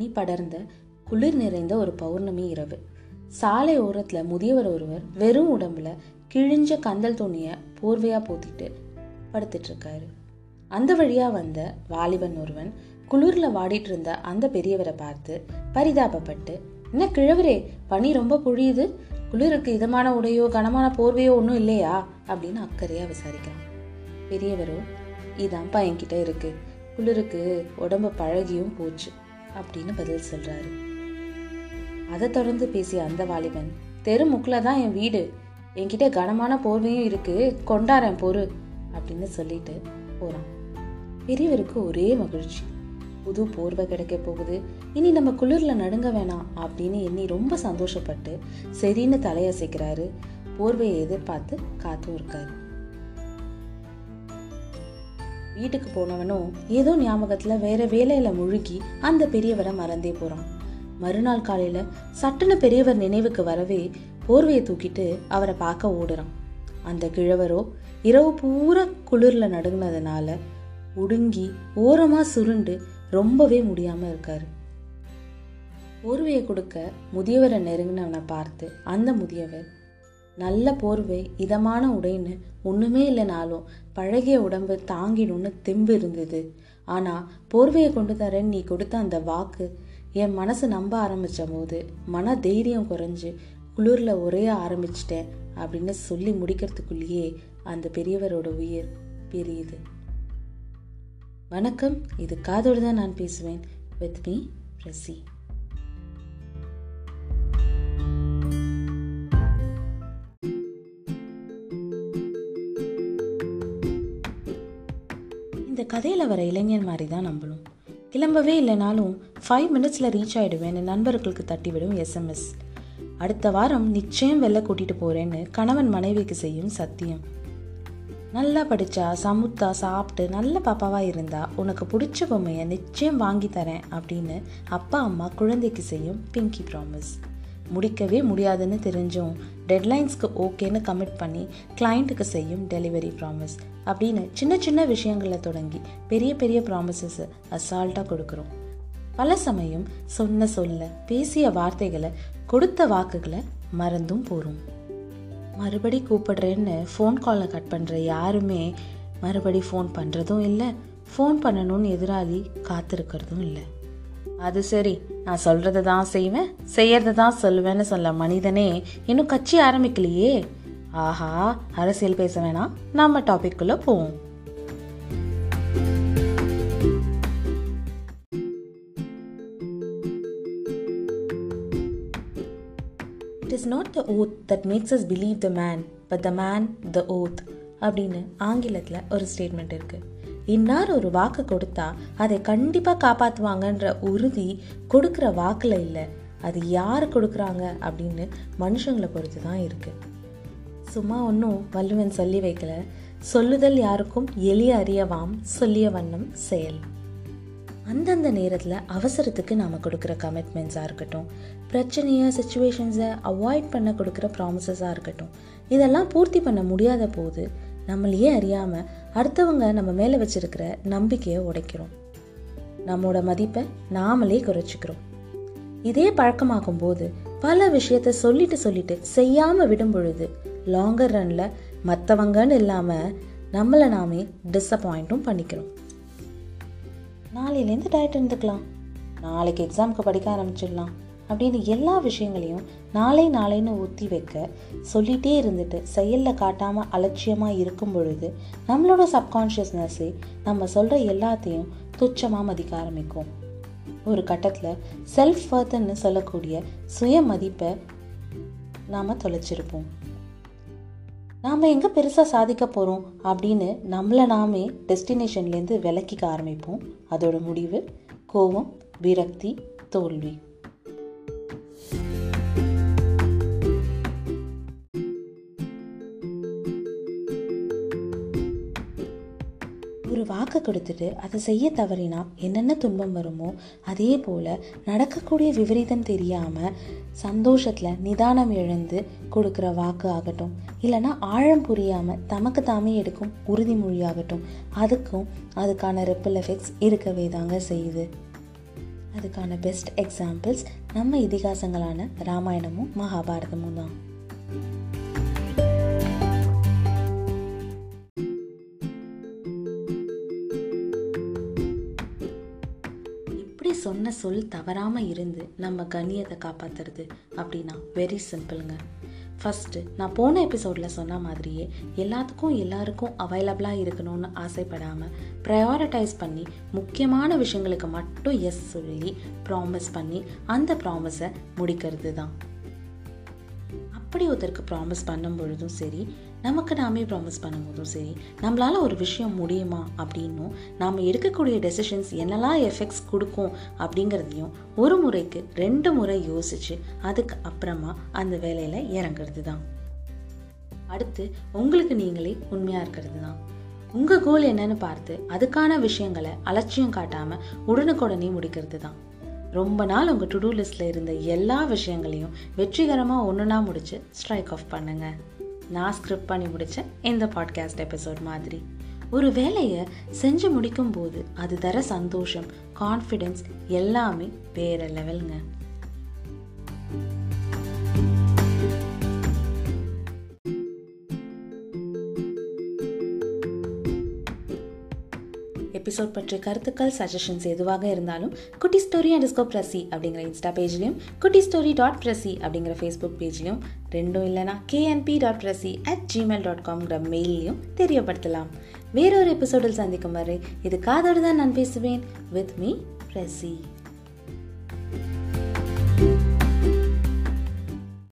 பனி படர்ந்த குளிர் நிறைந்த ஒரு பௌர்ணமி இரவு. சாலை ஓரத்தில் முதியவர் ஒருவர் வெறும் உடம்புல கிழிஞ்ச கந்தல் துணியை போர்வையாக போத்திட்டு படுத்துட்டு இருக்காரு அந்த வழியாக வந்த வாலிபன் ஒருவன் குளிரில் வாடிட்டு இருந்த அந்த பெரியவரை பார்த்து பரிதாபப்பட்டு என்ன கிழவரே பனி ரொம்ப பொழியுது? குளிருக்கு இதமான உடையோ கனமான போர்வையோ ஒன்றும் இல்லையா? அப்படின்னு அக்கறையாக விசாரிக்கிறான். பெரியவரோ இதான்ப்பா என்கிட்ட இருக்கு. குளிருக்கு உடம்பு பழகியும் போச்சு. அப்படின்னு பதில் சொல்றாரு. அதை தொடர்ந்து பேசிய அந்த வாலிபன் தெரு முக்கில் தான் என் வீடு. என்கிட்ட கனமான போர்வையும் இருக்கு. கொண்டாரன் பொறு அப்படின்னு சொல்லிட்டு போறான். பெரியவருக்கு ஒரே மகிழ்ச்சி. புது போர்வை கிடைக்க போகுது. இனி நம்ம குளிர்ல நடுங்க வேணாம் அப்படின்னு எண்ணி ரொம்ப சந்தோஷப்பட்டு சரின்னு தலையசைக்கிறாரு. போர்வையை எதிர்பார்த்து காத்தும் இருக்காரு வீட்டுக்கு போனவனும் ஏதோ ஞாபகத்துல வேற வேலையில முழுகி அந்த பெரியவரை மறந்தே போறான். மறுநாள் காலையில சட்டுன்னு பெரியவர் நினைவுக்கு வரவே போர்வையை தூக்கிட்டு அவரை பார்க்க ஓடுறான். அந்த கிழவரோ இரவு பூரா குளிர்ல நடுங்கினதுனால உடுங்கி ஓரமா சுருண்டு ரொம்பவே முடியாம இருக்காரு. போர்வையை கொடுக்க முதியவரை நெருங்கினவனை பார்த்து அந்த முதியவர் நல்ல போர்வை இதமான உடைன்னு ஒன்றுமே இல்லைனாலும் பழகிய உடம்பு தாங்கிடும்னு தெம்பு இருந்தது. ஆனால் போர்வையை கொண்டு தரேன்னு நீ கொடுத்த அந்த வாக்கு என் மனசு நம்ப ஆரம்பித்த போது மன தைரியம் குறைஞ்சு குளிரில் உரைய ஆரம்பிச்சிட்டேன் அப்படின்னு சொல்லி முடிக்கிறதுக்குள்ளேயே அந்த பெரியவரோட உயிர் பிரியுது. வணக்கம். இது காதோடு தான் நான் பேசுவேன். வித் மீ ரசி இந்த கதையில் வர இளைஞர் மாதிரி தான் நம்பணும். கிளம்பவே இல்லைனாலும் ஃபைவ் மினிட்ஸில் ரீச் ஆகிடுவேன் நண்பர்களுக்கு தட்டிவிடும் எஸ்எம்எஸ் அடுத்த வாரம் நிச்சயம் வெளில கூட்டிகிட்டு போகிறேன்னு கணவன் மனைவிக்கு செய்யும் சத்தியம். நல்லா படித்தா சமுத்தா சாப்பிட்டு நல்ல பாப்பாவாக இருந்தா உனக்கு பிடிச்ச பொம்மையை நிச்சயம் வாங்கி தரேன் அப்படின்னு அப்பா அம்மா குழந்தைக்கு செய்யும் பிங்கி ப்ராமிஸ் முடிக்கவே முடியாதுன்னு தெரிஞ்சும் டெட்லைன்ஸ்க்கு ஓகேன்னு கமிட் பண்ணி கிளைண்ட்டுக்கு செய்யும் டெலிவரி ப்ராமிஸ் அப்படின்னு சின்ன சின்ன விஷயங்களில் தொடங்கி பெரிய பெரிய ப்ராமிசஸை அசால்ட்டாக கொடுக்குறோம். பல சமயம் சொன்ன சொல்ல பேசிய வார்த்தைகளை கொடுத்த வாக்குகளை மறந்தும் போகிறோம் மறுபடி கூப்பிடுறேன்னு ஃபோன் காலை கட் பண்ணுற யாருமே மறுபடி ஃபோன் பண்ணுறதும் இல்லை. ஃபோன் பண்ணணும்னு எதிராளி காத்திருக்கிறதும் இல்லை. அது சரி நான் சொல்கிறத தான் செய்வேன் செய்யறத தான் சொல்லுவேன்னு சொல்ல மனிதனே இன்னும் கட்சி ஆரம்பிக்கலையே. ஆஹா அரசியல் பேச வேணாம். நம்ம டாபிக்குள்ளே போவோம். It is not the oath that makes us believe the man but the man the oath அப்படின்னு ஆங்கிலத்தில் ஒரு ஸ்டேட்மெண்ட் இருக்குது இன்னார் ஒரு வாக்கு கொடுத்தா அதை கண்டிப்பாக காப்பாற்றுவாங்கன்ற உறுதி கொடுக்குற வாக்கில் இல்லை. அது யார் கொடுக்குறாங்க அப்படின்னு மனுஷங்களை பொறுத்து தான் இருக்குது சும்மா ஒன்றும் வள்ளுவன் சொல்லி வைக்கல. சொல்லுதல் யாருக்கும் எளிய அறியவாம் சொல்லிய வண்ணம் செயல். அந்தந்த நேரத்தில் அவசரத்துக்கு நாம் கொடுக்குற கமிட்மெண்ட்ஸாக இருக்கட்டும். பிரச்சனையை சுச்சுவேஷன்ஸை அவாய்ட் பண்ண கொடுக்குற ப்ராமிசஸாக இருக்கட்டும். இதெல்லாம் பூர்த்தி பண்ண முடியாத போது நம்மளையே அறியாமல் அடுத்தவங்க நம்ம மேலே வச்சிருக்கிற நம்பிக்கையை உடைக்கிறோம். நம்மளோட மதிப்பை நாமளே குறைச்சிக்கிறோம். இதே பழக்கமாகும் போது பல விஷயத்த சொல்லிட்டு சொல்லிட்டு செய்யாமல் விடும் பொழுது லாங்கர் ரனில் மற்றவங்கன்னு இல்லாமல் நம்மளை நாமே டிஸப்பாயிண்ட்டும் பண்ணிக்கிறோம். நாளையிலேருந்து டயட் இருந்துக்கலாம் நாளைக்கு எக்ஸாமுக்கு படிக்க ஆரம்பிச்சிடலாம். அப்படின்னு எல்லா விஷயங்களையும் நாளை நாளைன்னு ஒத்தி வைக்க சொல்லிகிட்டே இருந்துட்டு செயலில் காட்டாமல் அலட்சியமாக இருக்கும் பொழுது நம்மளோட சப்கான்ஷியஸ்னஸ்ஸே நம்ம சொல்கிற எல்லாத்தையும் துச்சமாக மதிக்க ஆரம்பிக்கும். ஒரு கட்டத்தில் செல்ஃப் வர்த்துன்னு சொல்லக்கூடிய சுய மதிப்பை நாம் தொலைச்சிருப்போம். நாம் எங்கே பெருசாக சாதிக்க போகிறோம் அப்படின்னு நம்மளை நாமே டெஸ்டினேஷன்லேருந்து விலக்கிக்க ஆரம்பிப்போம். அதோட முடிவு கோபம் விரக்தி தோல்வி. ஒரு வாக்கு கொடுத்துட்டு அதை செய்ய தவறினா என்னென்ன துன்பம் வருமோ அதே போல் நடக்கக்கூடிய விபரீதம் தெரியாமல் சந்தோஷத்தில் நிதானம் இழந்து கொடுக்குற வாக்கு ஆகட்டும். இல்லைன்னா ஆழம் புரியாமல் தமக்கு தாமே எடுக்கும் உறுதிமொழி ஆகட்டும் அதுக்கும் அதுக்கான ரிப்பிள் எஃபெக்ட்ஸ் இருக்கவே தாங்க செய்யுது. அதுக்கான பெஸ்ட் எக்ஸாம்பிள்ஸ் நம்ம இதிகாசங்களான ராமாயணமும் மகாபாரதமும் தான். சொன்ன சொல் தவறாமல் இருந்து நம்ம கண்ணியத்தை காப்பாற்றுறது அப்படின்னா வெரி சிம்பிளுங்க ஃபஸ்ட்டு நான் போன எபிசோடில் சொன்ன மாதிரியே எல்லாத்துக்கும் எல்லாருக்கும் அவைலபிளாக இருக்கணும்னு ஆசைப்படாமல் ப்ரையாரிட்டைஸ் பண்ணி முக்கியமான விஷயங்களுக்கு மட்டும் எஸ் சொல்லி ப்ராமிஸ் பண்ணி அந்த ப்ராமிஸை முடிக்கிறது தான் அப்படி ஒருத்தருக்கு ப்ராமிஸ் பண்ணும் பொழுதும் சரி நமக்கு நாமே ப்ராமிஸ் பண்ணும்போதும் சரி நம்மளால் ஒரு விஷயம் முடியுமா அப்படின்னும் நாம் எடுக்கக்கூடிய டெசிஷன்ஸ் என்னெல்லாம் எஃபெக்ட்ஸ் கொடுக்கும் அப்படிங்கிறதையும் ஒரு முறைக்கு ரெண்டு முறை யோசித்து அதுக்கு அப்புறமா அந்த வேலையில் இறங்குறது தான் அடுத்து உங்களுக்கு நீங்களே உண்மையாக இருக்கிறது தான் உங்கள் கோல் என்னன்னு பார்த்து அதுக்கான விஷயங்களை அலட்சியம் காட்டாமல் உடனுக்குடனே முடிக்கிறது தான் ரொம்ப நாள் உங்கள் டுடூ லிஸ்ட்டில் இருந்த எல்லா விஷயங்களையும் வெற்றிகரமாக ஒன்றுனா முடித்து ஸ்ட்ரைக் ஆஃப் பண்ணுங்கள் நான் ஸ்கிரிப்ட் பண்ணி முடித்தேன் இந்த பாட்காஸ்ட் எபிசோட் மாதிரி. ஒரு வேலையை செஞ்சு முடிக்கும் போது அது தர சந்தோஷம் கான்ஃபிடென்ஸ் எல்லாமே வேற லெவலுங்க எபிசோட் பற்றிய கருத்துக்கள் சஜஷன்ஸ் எதுவாக இருந்தாலும் குட்டி ஸ்டோரி அண்ட் ஸ்கோ பிரசி அப்படிங்கிற இன்ஸ்டா பேஜ்லையும் குட்டி ஸ்டோரி டாட் ப்ரஸி அப்படிங்கிற ஃபேஸ்புக் பேஜ்லையும் ரெண்டும் இல்லைனா கேஎன்பி டாட் ப்ரஸி அட் ஜிமெயில் டாட் காம்ங்கிற மெயிலையும் தெரியப்படுத்தலாம். வேறொரு எபிசோடில் சந்திக்கும் வரை இது காதோடு தான் நான் பேசுவேன். With me ப்ரஸி